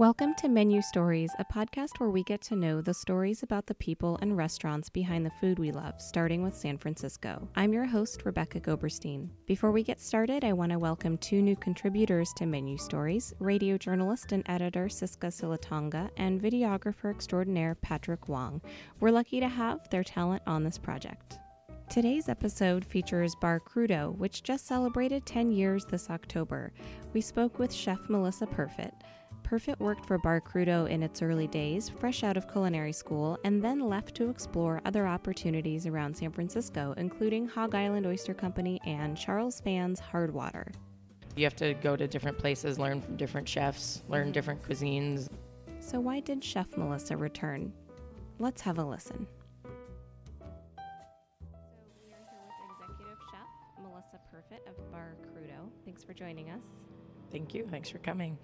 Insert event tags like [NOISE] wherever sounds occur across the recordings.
Welcome to Menu Stories, a podcast where we get to know the stories about the people and restaurants behind the food we love, starting with San Francisco. I'm your host, Rebecca Goberstein. Before we get started, I want to welcome two new contributors to Menu Stories radio journalist and editor Siska Silitonga and videographer extraordinaire Patrick Wong. We're lucky to have their talent on this project. Today's episode features Bar Crudo, which just celebrated 10 years this October. We spoke with chef Melissa Perfit. Perfit worked for Bar Crudo in its early days, fresh out of culinary school, and then left to explore other opportunities around San Francisco, including Hog Island Oyster Company and Charles Phan's Hardwater. You have to go to different places, learn from different chefs, learn mm-hmm. different cuisines. So, why did Chef Melissa return? Let's have a listen. So, we are here with Executive Chef Melissa Perfit of Bar Crudo. Thanks for joining us. Thank you. Thanks for coming.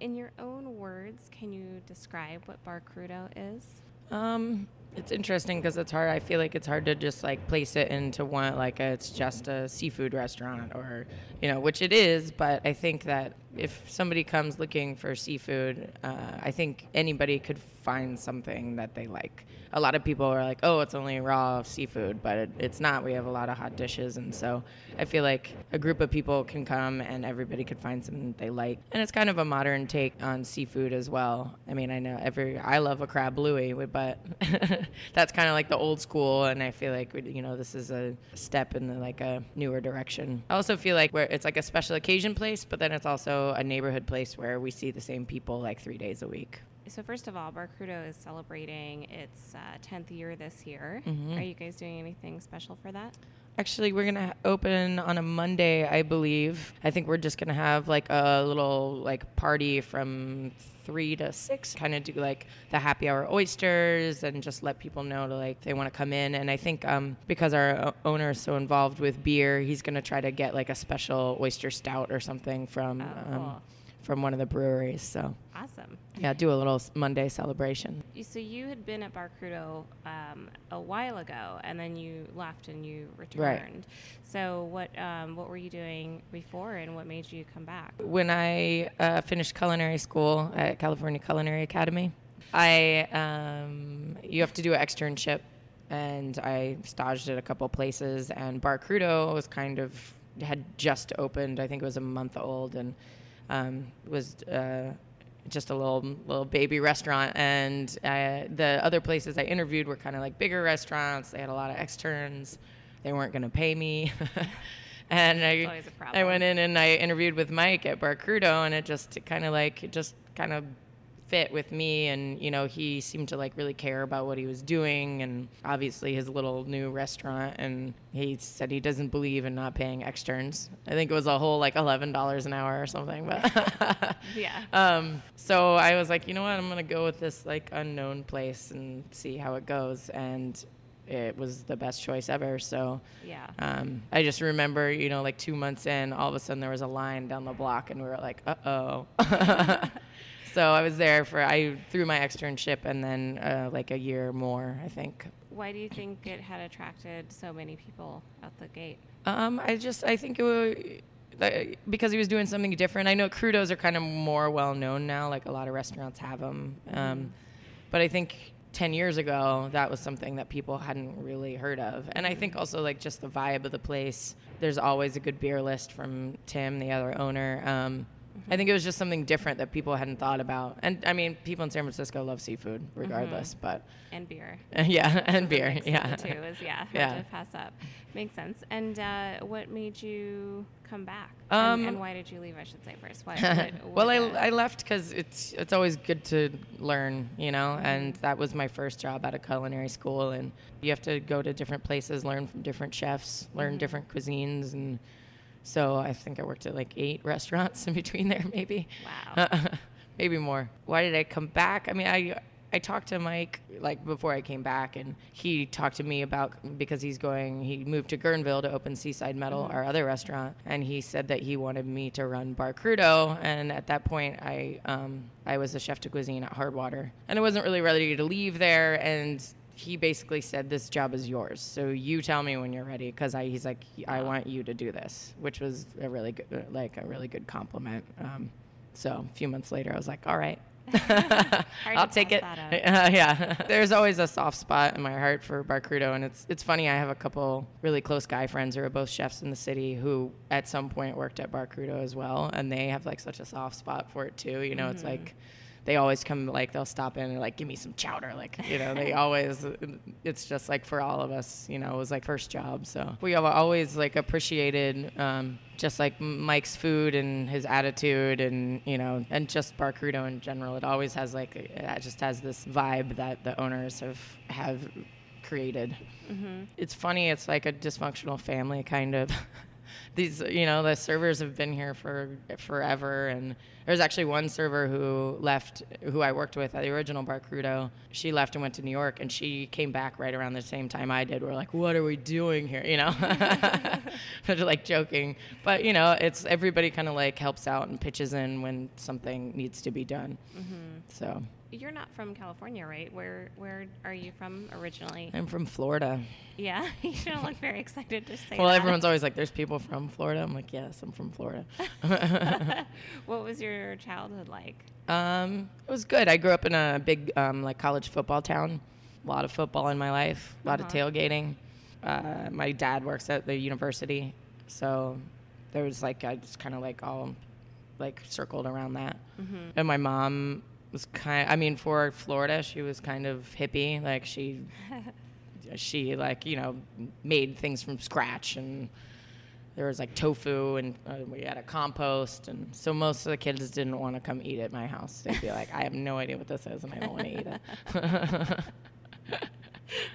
In your own words, can you describe what Bar Crudo is? Um, it's interesting because it's hard. I feel like it's hard to just like place it into one like a, it's just a seafood restaurant or you know, which it is. But I think that if somebody comes looking for seafood, uh, I think anybody could find something that they like. A lot of people are like, "Oh, it's only raw seafood," but it, it's not. We have a lot of hot dishes, and so I feel like a group of people can come and everybody could find something they like. And it's kind of a modern take on seafood as well. I mean, I know every I love a crab louie, but [LAUGHS] that's kind of like the old school, and I feel like you know this is a step in the, like a newer direction. I also feel like where it's like a special occasion place, but then it's also a neighborhood place where we see the same people like three days a week. So, first of all, Bar Crudo is celebrating its uh, 10th year this year. Mhm. Are you guys doing anything special for that? Actually, we're gonna open on a Monday, I believe. I think we're just gonna have like a little like party from three to six, kind of do like the happy hour oysters and just let people know to like they want to come in. And I think um, because our owner is so involved with beer, he's gonna try to get like a special oyster stout or something from Oh, um, cool. From one of the breweries. So Awesome. yeah, do a little Monday celebration. You- So, you had been at Bar Crudo um, a while ago, and then you left and you returned. Right. So, what um, what were you doing before, and what made you come back? when I uh, finished culinary school at California Culinary Academy, I um, you have to do an externship, and I staged at a couple places. And Bar Crudo was kind of had just opened. I think it was a month old, and um, was. Uh, just a little little baby restaurant, and uh, the other places I interviewed were kind of like bigger restaurants. They had a lot of externs. They weren't going to pay me, [LAUGHS] and I I went in and I interviewed with Mike at Bar Crudo, and it just kind of like it just kind of fit with me and you know he seemed to like really care about what he was doing and obviously his little new restaurant and he said he doesn't believe in not paying externs i think it was a whole like $11 an hour or something but [LAUGHS] Yeah. um, so I was like, you know what, I'm gonna go with this like unknown place and see how it goes, and it was the best choice ever. So Yeah. um, I just remember, you know, like two months in, all of a sudden there was a line down the block, and we were like, uh oh. [LAUGHS] so I was there for I through my externship, and then uh, like a year more, I think. Why do you think it had attracted so many people out the gate? Um, I just I think it was because he was doing something different. I know crudos are kind of more well known now, like a lot of restaurants have them. Um, but I think 10 years ago that was something that people hadn't really heard of. And I think also like just the vibe of the place. There's always a good beer list from Tim, the other owner. Um, I think it was just something different that people hadn't thought about. And I mean, people in San Francisco love seafood regardless, but And beer. [LAUGHS] yeah, and beer, mix of the yeah. two is yeah, hard Yeah. to pass up. Makes sense. And uh, what made you come back? Um, and, and why did you leave? I should say first. Why, [LAUGHS] what, well, what, I, I left because it's it's always good to learn, you know, and that was my first job out of culinary school, and you have to go to different places, learn from different chefs, learn different cuisines, and so I think I worked at like eight [LAUGHS] restaurants in between there, maybe. Wow. [LAUGHS] maybe more. Why did I come back? I mean, I I talked to Mike like before I came back, and he talked to me about because he's going. He moved to Guerneville to open Seaside Metal, our other restaurant, and he said that he wanted me to run Bar Crudo. And at that point, I um, I was a chef de cuisine at Hardwater, and I wasn't really ready to leave there. And he basically said, "This job is yours. So you tell me when you're ready." Because I, he's like, "I want you to do this," which was a really good, like a really good compliment. Um, so a few months later, I was like, "All right, [LAUGHS] [LAUGHS] I'll take it. Uh, [LAUGHS] yeah, there's always a soft spot in my heart for Barcrudo, and it's it's funny. I have a couple really close guy friends who are both chefs in the city who at some point worked at Barcrudo as well, and they have like such a soft spot for it too. You know, mm-hmm. it's like they always come like they'll stop in and like give me some chowder like you know they [LAUGHS] always it's just like for all of us you know it was like first job so. We have always like appreciated um, just like Mike's food and his attitude and you know and just Barcrudo in general. It always has like it just has this vibe that the owners have have created. Mm-hmm. it's funny it's like a dysfunctional family kind of [LAUGHS] these you know the servers have been here for forever and there's actually one server who left who I worked with at the original Bar Crudo She left and went to New York and she came back right around the same time I did. We're like, what are we doing here? You know, [LAUGHS] like joking, but you know, it's everybody kind of like helps out and pitches in when something needs to be done. Mm-hmm. So you're not from California, right? Where where are you from originally? I'm from Florida. Yeah, [LAUGHS] you don't look very excited to say. well, that. everyone's always like, "There's people from Florida." I'm like, "Yes, I'm from Florida." [LAUGHS] what was your childhood like? Um, it was good. I grew up in a big um, like college football town. A lot of football in my life. A lot uh-huh. of tailgating. Uh, my dad works at the university, so there was like I just kind of like all like circled around that. Mm-hmm. And my mom was kind. I mean, for Florida, she was kind of hippie. Like she, [LAUGHS] she like you know made things from scratch, and there was like tofu, and uh, we had a compost, and so most of the kids didn't want to come eat at my house. They'd be like, "I have no idea what this is, and I don't want to eat it." [LAUGHS]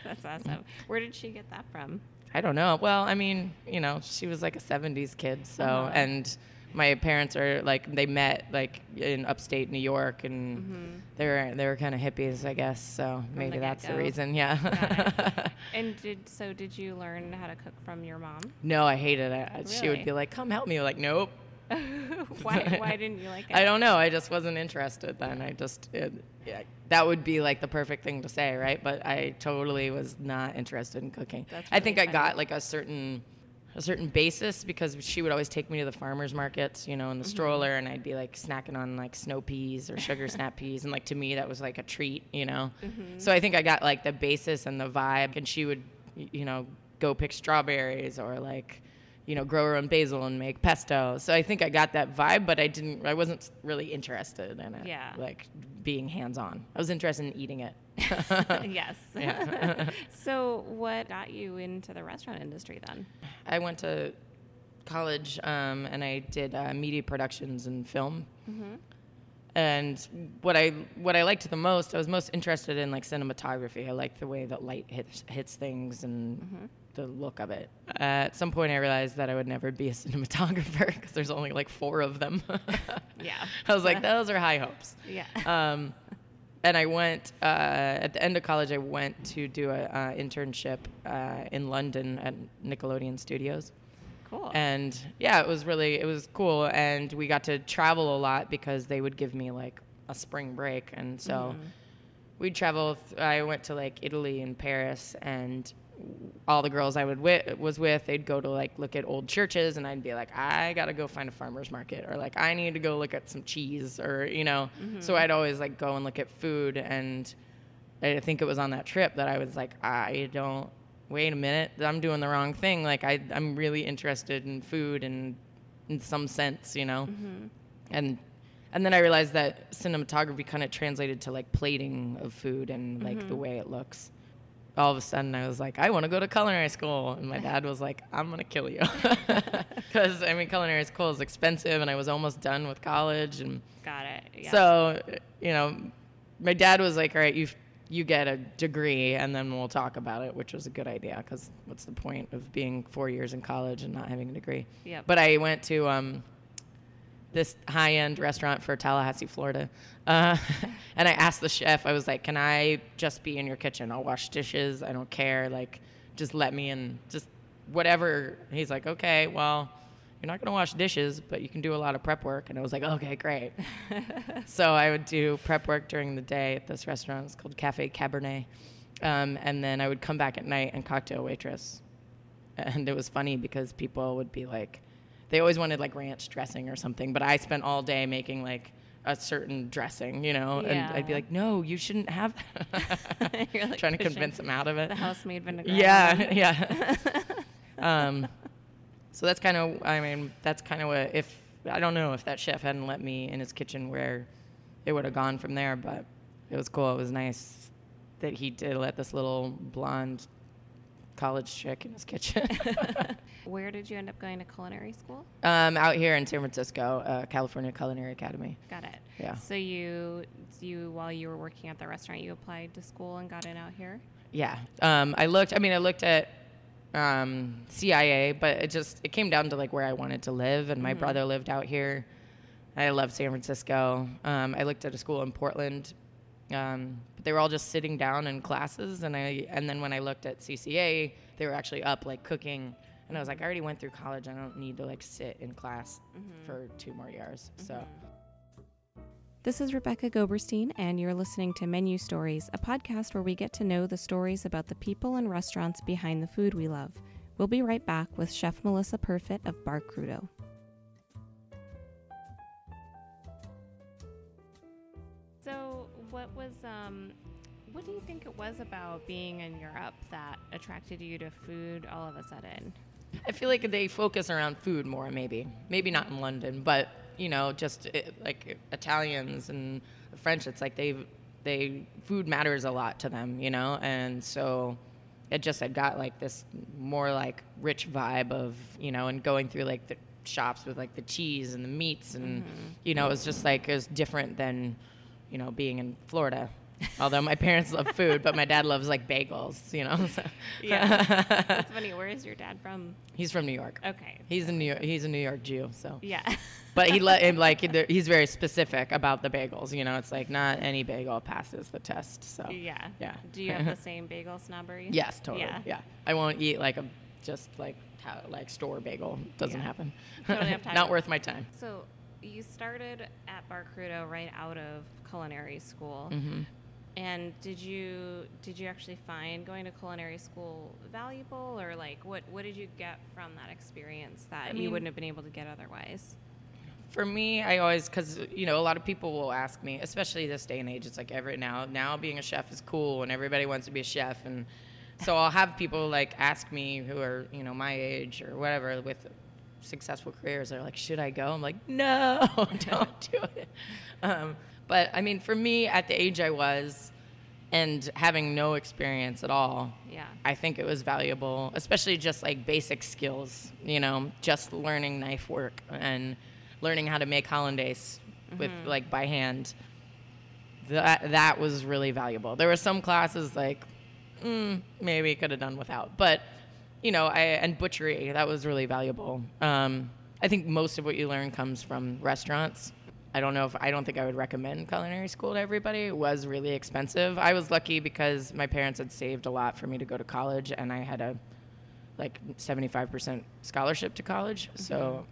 That's awesome. Where did she get that from? I don't know. Well, I mean, you know, she was like a '70s kid, so uh-huh. and my parents are like they met like in upstate New York, and mm-hmm. they were they were kind of hippies, I guess. So from maybe the that's the reason. Yeah. [LAUGHS] and did so? Did you learn how to cook from your mom? No, I hated it. Really? She would be like, "Come help me." like, nope. [LAUGHS] why, why didn't you like [LAUGHS] it? I don't know. I just wasn't interested then. I just, it, yeah, that would be like the perfect thing to say, right? But I totally was not interested in cooking. Really I think funny. I got like a certain a certain basis because she would always take me to the farmers markets, you know, in the mm-hmm. stroller, and I'd be like snacking on like snow peas or sugar [LAUGHS] snap peas, and like to me that was like a treat, you know. Mm-hmm. So I think I got like the basis and the vibe, and she would, you know, go pick strawberries or like you know, grow her own basil and make pesto. So I think I got that vibe, but I didn't. I wasn't really interested in it. Yeah. Like being hands on. I was interested in eating it. [LAUGHS] yes. [LAUGHS] [LAUGHS] so what got you into the restaurant industry then? I went to college um, and I did uh, media productions and film. Mm-hmm. And what I what I liked the most, I was most interested in like cinematography. I liked the way that light hits hits things and. Mm-hmm the look of it. At some point, I realized that I would never be a [LAUGHS] cinematographer because there's only like four of them. [LAUGHS] yeah. I was like, those are high hopes. Yeah. Um, and I went uh, at the end of college. I went to do an uh, internship uh, in London at Nickelodeon Studios. Cool. And yeah, it was really it was cool, and we got to travel a lot because they would give me like a spring break, and so. Mm. We'd travel. Th- I went to like Italy and Paris, and all the girls I would wi- was with, they'd go to like look at old churches, and I'd be like, I gotta go find a farmer's market, or like I need to go look at some cheese, or you know. Mm-hmm. So I'd always like go and look at food, and I think it was on that trip that I was like, I don't. Wait a minute, I'm doing the wrong thing. Like I, I'm really interested in food and in some sense, you know, mm-hmm. and and then I realized that cinematography kind of translated to like plating of food and like mm-hmm. the way it looks all of a sudden I was like, I want to go to culinary school. And my dad was like, I'm going to kill you. [LAUGHS] Because, I mean, culinary school is expensive and I was almost done with college. And Got it. Yeah. So, you know, my dad was like, all right, you you get a degree and then we'll talk about it, which was a good idea because what's the point of being four years in college and not having a degree? Yeah. But I went to um, this high end restaurant for Tallahassee, Florida. Uh, [LAUGHS] and I asked the chef, I was like, can I just be in your kitchen? I'll wash dishes. I don't care. Like, just let me in, just whatever. He's like, okay, well, you're not going to wash dishes, but you can do a lot of prep work. And I was like, okay, great. [LAUGHS] so I would do prep work during the day at this restaurant. It's called Cafe Cabernet. Um, and then I would come back at night and cocktail waitress. And it was funny because people would be like, they always wanted like ranch dressing or something, but I spent all day making like a certain dressing, you know, Yeah. and I'd be like, no, you shouldn't have that. [LAUGHS] You're, like, Trying to convince them out of it. The house-made vinaigrette. Yeah, [LAUGHS] yeah. [LAUGHS] um, so that's kind of, I mean, that's kind of what, if, I don't know if that chef hadn't let me in his kitchen where it would have gone from there, but it was cool. It was nice that he did let this little blonde college chick in his kitchen. [LAUGHS] [LAUGHS] Where did you end up going to culinary school? um, out here in San Francisco, uh, California Culinary Academy. Got it. Yeah. So you, you while you were working at the restaurant, you applied to school and got in out here. Yeah. Um, I looked, I mean, I looked at um, CIA, but it just, it came down to like where I wanted to live. And my brother lived out here. I love San Francisco. Um, I looked at a school in Portland. Um, but they were all just sitting down in classes. And I, and then when I looked at CCA, they were actually up like cooking. And I was like, I already went through college. I don't need to like sit in class for two more years. So. This is Rebecca Goberstein, and you're listening to Menu Stories, a podcast where we get to know the stories about the people and restaurants behind the food we love. We'll be right back with Chef Melissa Perfit of Bar Crudo. Was um, what do you think it was about being in Europe that attracted you to food all of a sudden? I feel like they focus around food more, maybe. Maybe not in London, but you know, just it, like Italians and the French. It's like they they food matters a lot to them, you know, and so it just had got like this more like rich vibe of you know, and going through like the shops with like the cheese and the meats, and you know, it was just like it was different than you know being in Florida. Although my parents love food, but my dad loves like bagels, you know. [LAUGHS] So. Yeah, that's funny. Where is your dad from? He's from New York. Okay, He's a New York, he's a New York Jew, so. yeah. [LAUGHS] But he let him like he's very specific about the bagels. You know, it's like not any bagel passes the test. So Yeah. Yeah. Do you have the [LAUGHS] same bagel snobbery? yes, totally. Yeah. Yeah. I won't eat like a just like how, like store bagel. Doesn't Yeah. happen. Totally time. not worth my time. So you started at Bar Crudo right out of culinary school. hmm And did you did you actually find going to culinary school valuable or like what what did you get from that experience that I you wouldn't have been able to get otherwise? For me, I always because you know a lot of people will ask me, especially this day and age. It's like every now now being a chef is cool and everybody wants to be a chef, and so I'll have people like ask me who are you know my age or whatever with successful careers. They're like, should I go? I'm like, no, [LAUGHS] don't do it. Um, but I mean, for me, at the age I was, and having no experience at all, Yeah. I think it was valuable, especially just like basic skills, you know, just learning knife work and learning how to make hollandaise with like by hand. That that was really valuable. There were some classes like mm, maybe could have done without, but you know, I and butchery that was really valuable. Um, I think most of what you learn comes from restaurants. I don't know if I don't think I would recommend culinary school to everybody. It was really expensive. I was lucky because my parents had saved a lot for me to go to college, and I had a like 75% scholarship to college. So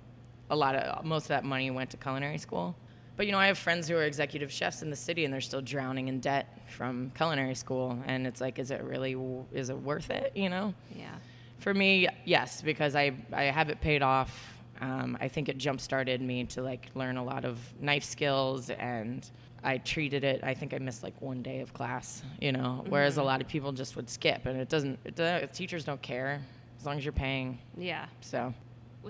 a lot of most of that money went to culinary school. But you know, I have friends who are executive chefs in the city, and they're still drowning in debt from culinary school. And it's like, is it really is it worth it? You know? Yeah. For me, yes, because I I have it paid off. Um, I think it jump started me to like learn a lot of knife skills, and I treated it. I think I missed like one day of class, you know, whereas a lot of people just would skip, and it doesn't. It, do- teachers don't care as long as you're paying. Yeah. So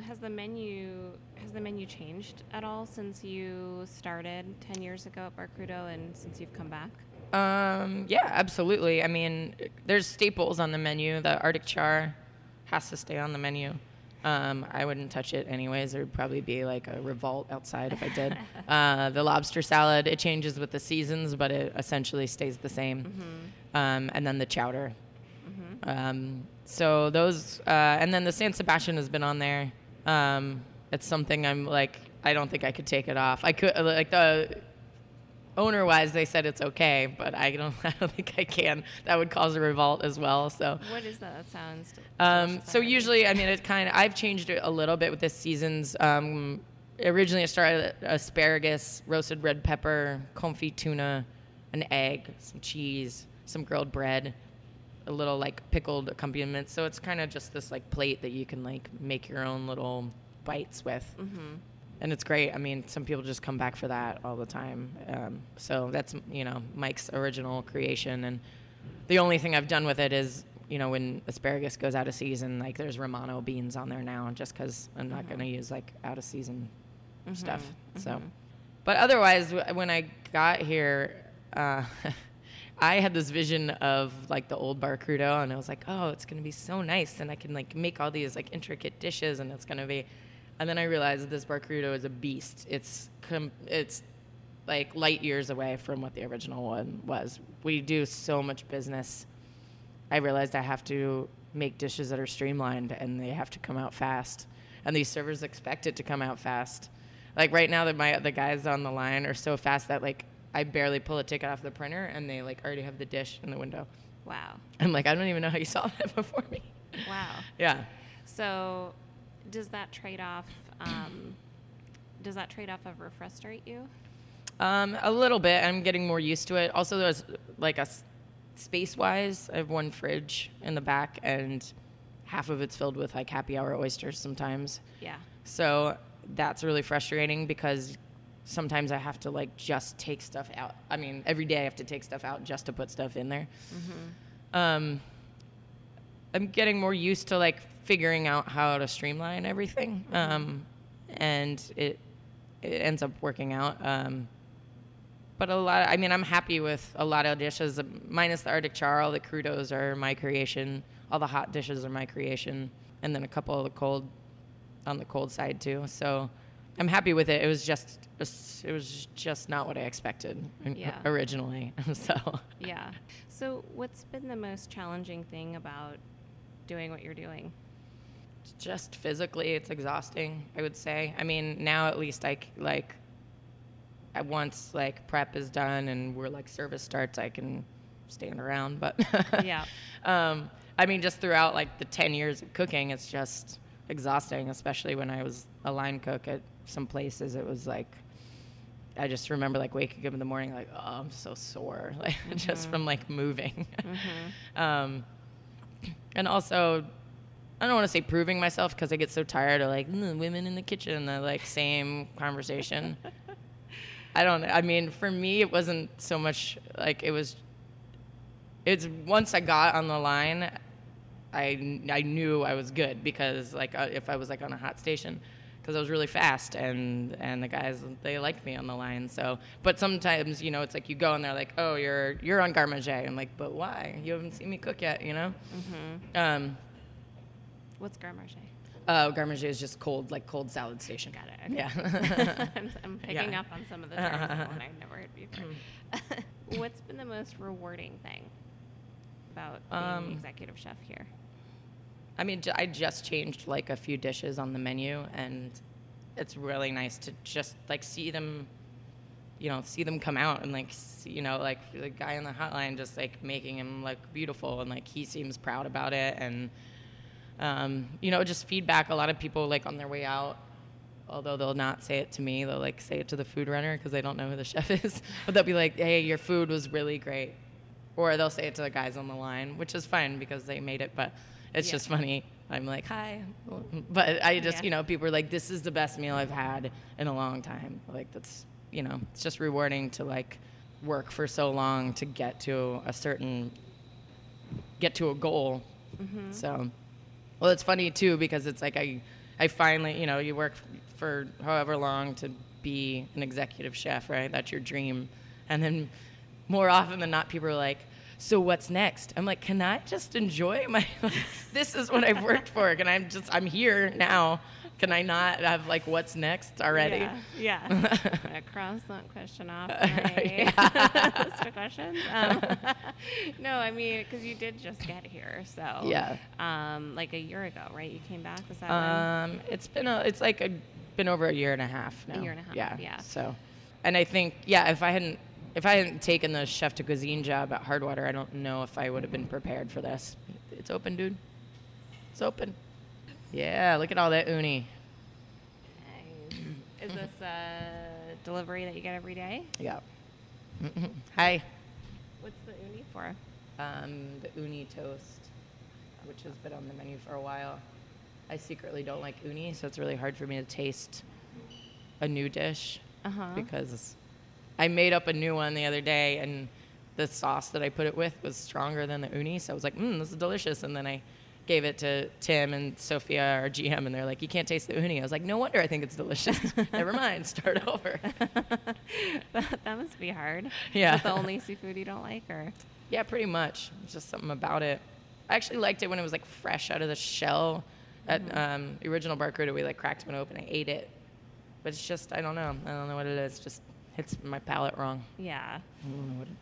Has the menu has the menu changed at all since you started 10 years ago at Bar Crudo and since you've come back? Um, yeah, absolutely. I mean, there's staples on the menu. The Arctic char has to stay on the menu. Um, I wouldn't touch it anyways. There would probably be like a revolt outside if I did. [LAUGHS] uh, the lobster salad, it changes with the seasons, but it essentially stays the same. Um, and then the chowder. Um, so those, uh, and then the San Sebastian has been on there. Um, it's something I'm like, I don't think I could take it off. I could, like the owner wise, they said it's okay, but I don't, [LAUGHS] I don't think I can. That would cause a revolt as well. So, What is that? That sounds. um, so usually, I mean, it kind of, I've changed it a little bit with this season's. Um, originally, it started asparagus, roasted red pepper, confit tuna, an egg, some cheese, some grilled bread, a little like pickled accompaniment. So it's kind of just this like plate that you can like make your own little bites with. And it's great. I mean, some people just come back for that all the time. Um, so that's you know Mike's original creation, and the only thing I've done with it is you know when asparagus goes out of season, like there's Romano beans on there now, just because I'm not Mm-hmm. gonna use like out of season stuff. Mhm, So, but otherwise, when I got here. Uh, [LAUGHS] I had this vision of like the old bar crudo, and I was like, "Oh, it's gonna be so nice, and I can like make all these like intricate dishes, and it's gonna be." And then I realized this bar crudo is a beast. It's com- it's like light years away from what the original one was. We do so much business. I realized I have to make dishes that are streamlined, and they have to come out fast. And these servers expect it to come out fast. Like right now, that my the guys on the line are so fast that like I barely pull a ticket off the printer, and they like already have the dish in the window. Wow. I'm like, I don't even know how you saw [LAUGHS] that before me. Wow. Yeah. So, does that trade off? Um, does that trade off ever frustrate you? Um, a little bit. I'm getting more used to it. Also, there's like a space wise, I have one fridge in the back, and half of it's filled with like happy hour oysters sometimes. Yeah. So that's really frustrating because sometimes I have to like just take stuff out. I mean, every day I have to take stuff out just to put stuff in there. Um, I'm getting more used to like figuring out how to streamline everything, um, and it it ends up working out. Um, but a lot, I mean, I'm happy with a lot of dishes, minus the Arctic char. All the crudos are my creation. All the hot dishes are my creation, and then a couple of the cold on the cold side too. So I'm happy with it. It was just it was just not what I expected Yeah. originally. [LAUGHS] so Yeah. So, what's been the most challenging thing about doing what you're doing? just physically it's exhausting i would say i mean now at least i like I once like prep is done and we're like service starts i can stand around but [LAUGHS] Yeah. um i mean just throughout like the 10 years of cooking it's just exhausting especially when i was a line cook at some places it was like i just remember like waking up in the morning like oh i'm so sore [LAUGHS] like just from like moving [LAUGHS] um and also I don't want to say proving myself because I get so tired of like "Mm, women in the kitchen, the like same conversation. I don't. I mean, for me, it wasn't so much like it was. It's once I got on the line, I I knew I was good because like uh, if I was like on a hot station, because I was really fast and and the guys they liked me on the line. So, but sometimes you know it's like you go and they're like, oh you're you're on garmage. I'm like, but why? You haven't seen me cook yet, you know. Mm-hmm. Um, What's garmage? uh, garde manger is just cold, like cold salad station. Got it. Okay. Yeah. [LAUGHS] I'm, I'm [LAUGHS] picking Yeah. up on some of the terms one [LAUGHS] I've never heard before. What's been the most rewarding thing about being Um, executive chef here? I mean, I just changed like a few dishes on the menu, and it's really nice to just like see them, you know, see them come out and like, see, you know, like the guy on the hotline just like making him look beautiful, and like he seems proud about it, and um, you know, just feedback. A lot of people like on their way out. Although they'll not say it to me, they'll like say it to the food runner because they don't know who the [LAUGHS] chef is. But they'll be like, "Hey, your food was really great," or they'll say it to the guys on the line, which is fine because they made it. But it's Yeah. just funny. I'm like, hi. But I just, Yeah. you know, people are like, this is the best meal I've had in a long time. Like, that's, you know, it's just rewarding to like work for so long to get to a certain, get to a goal. Mm-hmm. So, well, it's funny too because it's like I, I finally, you know, you work for however long to be an executive chef, right? That's your dream. And then more often than not, people are like, so what's next? I'm like, can I just enjoy my, [LAUGHS] this is what I've worked for. Can I just, I'm here now. Can I not have like what's next already? Yeah. yeah. [LAUGHS] Cross that question off my list of questions. Um, [LAUGHS] no, I mean, because you did just get here, so Yeah. um, like a year ago, right? You came back. Was that when? Um, it's been a, it's like a, been over a year and a half now. A year and a half, Yeah. yeah. So, and I think yeah, if I hadn't if I hadn't taken the chef de cuisine job at Hardwater, I don't know if I would have been prepared for this. It's open, dude. It's open. Yeah, look at all that uni. Nice. Is this a delivery that you get every day? Yeah. Mhm. Hi. What's the uni for? Um, the uni toast, which has been on the menu for a while. I secretly don't like uni, so it's really hard for me to taste a new dish Uh-huh. because I made up a new one the other day and the sauce that I put it with was stronger than the uni. So I was like, mm, this is delicious. And then I gave it to Tim and Sophia, our GM, and they're like, you can't taste the uni. I was like, no wonder I think it's delicious. [LAUGHS] Never mind, start over. [LAUGHS] that, that must be hard. Yeah. Is that the only seafood you don't like, or? Yeah, pretty much. It's just something about it. I actually liked it when it was like fresh out of the shell. At um, the original Bar Crudo, we like cracked one open. I ate it, but it's just I don't know. I don't know what it is. Just hits my palate wrong. Yeah. I don't know what it,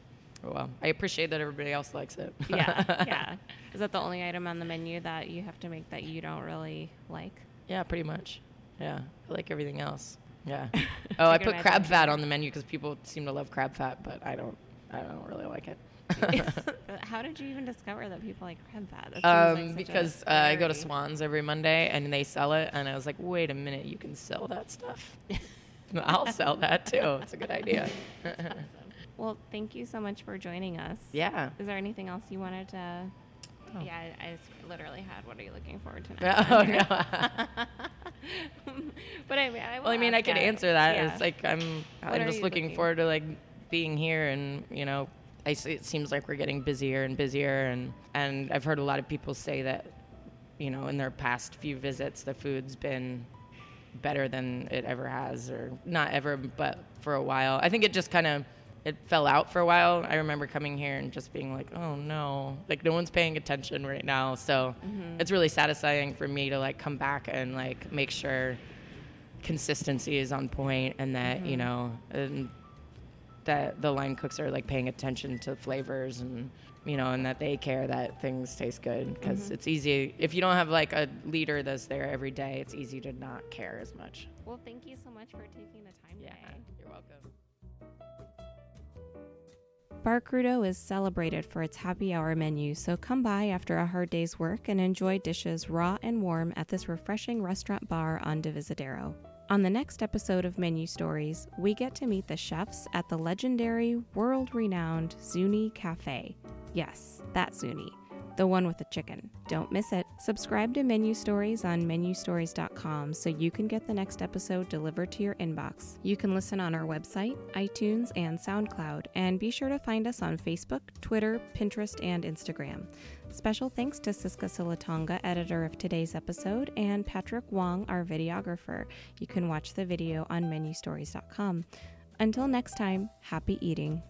oh well, I appreciate that everybody else likes it. Yeah. yeah. [LAUGHS] Is that the only item on the menu that you have to make that you don't really like? yeah, pretty much. Yeah, I like everything else. Yeah. [LAUGHS] Oh, I can put imagine. crab fat on the menu because people seem to love crab fat, but I don't. I don't really like it. [LAUGHS] How did you even discover that people like crab fat? That seems Um, like such a because uh, I go to rarity. Swans every Monday and they sell it, and I was like, wait a minute, you can sell that stuff? [LAUGHS] I'll sell that too. It's a good idea. [LAUGHS] Well, thank you so much for joining us. yeah. Is there anything else you wanted to? Oh. Yeah, I, I just literally had. What are you looking forward to next? [LAUGHS] Oh, time no. but I mean, I well, I mean, I could it. answer that. Yeah. It's like I'm, What I'm just looking, looking- forward to like being here, and you know, I it seems like we're getting busier and busier, and and I've heard a lot of people say that, you know, in their past few visits, the food's been better than it ever has, or not ever, but for a while. I think it just kind of it fell out for a while. I remember coming here and just being like, oh no, like no one's paying attention right now. So mm-hmm. it's really satisfying for me to like come back and like make sure consistency is on point and that you mm-hmm. know and that the line cooks are like paying attention to flavors and you know and that they care that things taste good because mm-hmm. it's easy if you don't have like a leader that's there every day it's easy to not care as much Well, thank you so much for taking the time yeah today. you're welcome Barcrudo is celebrated for its happy hour menu, so come by after a hard day's work and enjoy dishes raw and warm at this refreshing restaurant bar on Divisadero. On the next episode of Menu Stories, we get to meet the chefs at the legendary, world renowned Zuni Cafe. Yes, that Zuni, the one with the chicken. Don't miss it. Subscribe to Menu Stories on menustories.com so you can get the next episode delivered to your inbox. You can listen on our website, iTunes, and SoundCloud, and be sure to find us on Facebook, Twitter, Pinterest, and Instagram. Special thanks to Siska Silitonga, editor of today's episode, and Patrick Wong, our videographer. You can watch the video on menustories.com. Until next time, happy eating.